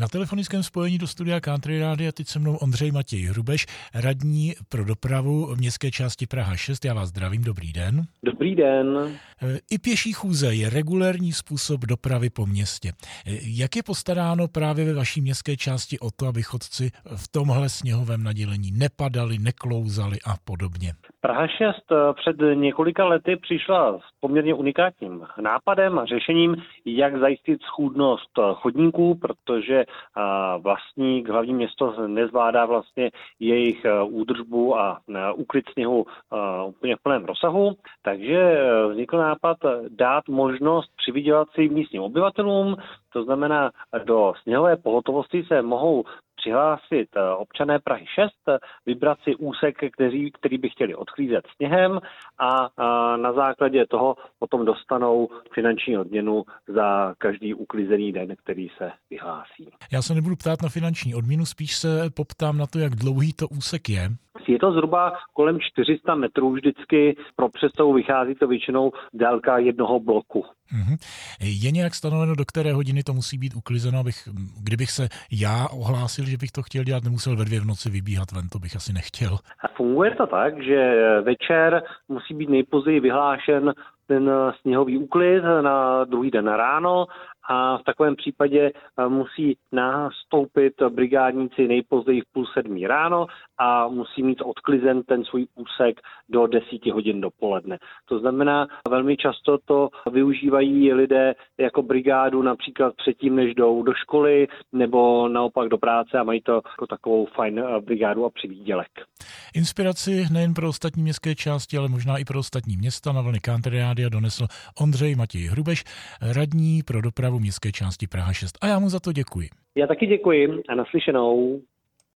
Na telefonickém spojení do studia Country Rádia teď se mnou Ondřej Matěj Hrubeš, radní pro dopravu v městské části Praha 6. Já vás zdravím, dobrý den. Dobrý den. I pěší chůze je regulérní způsob dopravy po městě. Jak je postaráno právě ve vaší městské části o to, aby chodci v tomhle sněhovém nadělení nepadali, neklouzali a podobně? Praha 6 před několika lety přišla s poměrně unikátním nápadem a řešením, jak zajistit schůdnost chodníků, protože vlastník, hlavní město nezvládá vlastně jejich údržbu a úklid sněhu úplně v plném rozsahu. Takže vznikl nápad dát možnost přivydělat si místním obyvatelům, to znamená do sněhové pohotovosti se mohou přihlásit eh, občané Prahy 6, vybrat si úsek, který, který by chtěli odchlízet sněhem a na základě toho potom dostanou finanční odměnu za každý uklizený den, který se vyhlásí. Já se nebudu ptát na finanční odměnu, spíš se poptám na to, jak dlouhý to úsek je. Je to zhruba kolem 400 metrů vždycky. Pro představu vychází to většinou délka jednoho bloku. Mm-hmm. Je nějak stanoveno, do které hodiny to musí být uklizeno, abych, kdybych se já ohlásil, že bych to chtěl dělat, nemusel ve dvě v noci vybíhat ven, to bych asi nechtěl. A funguje to tak, že večer musí být nejpozději vyhlášen ten sněhový úklid na druhý den ráno a v takovém případě eh, musí nastoupit brigádníci nejpozději v půl sedmí ráno a musí mít odklizen ten svůj úsek do desíti hodin dopoledne. To znamená, velmi často to využívají lidé jako brigádu například předtím, než jdou do školy nebo naopak do práce a mají to jako takovou fajn eh, brigádu a přivídělek. Inspiraci nejen pro ostatní městské části, ale možná i pro ostatní města na vlny Country Rádia donesl Ondřej Matěj Hrubeš, radní pro dopravu městské části Praha 6. A já mu za to děkuji. Já taky děkuji a naslyšenou.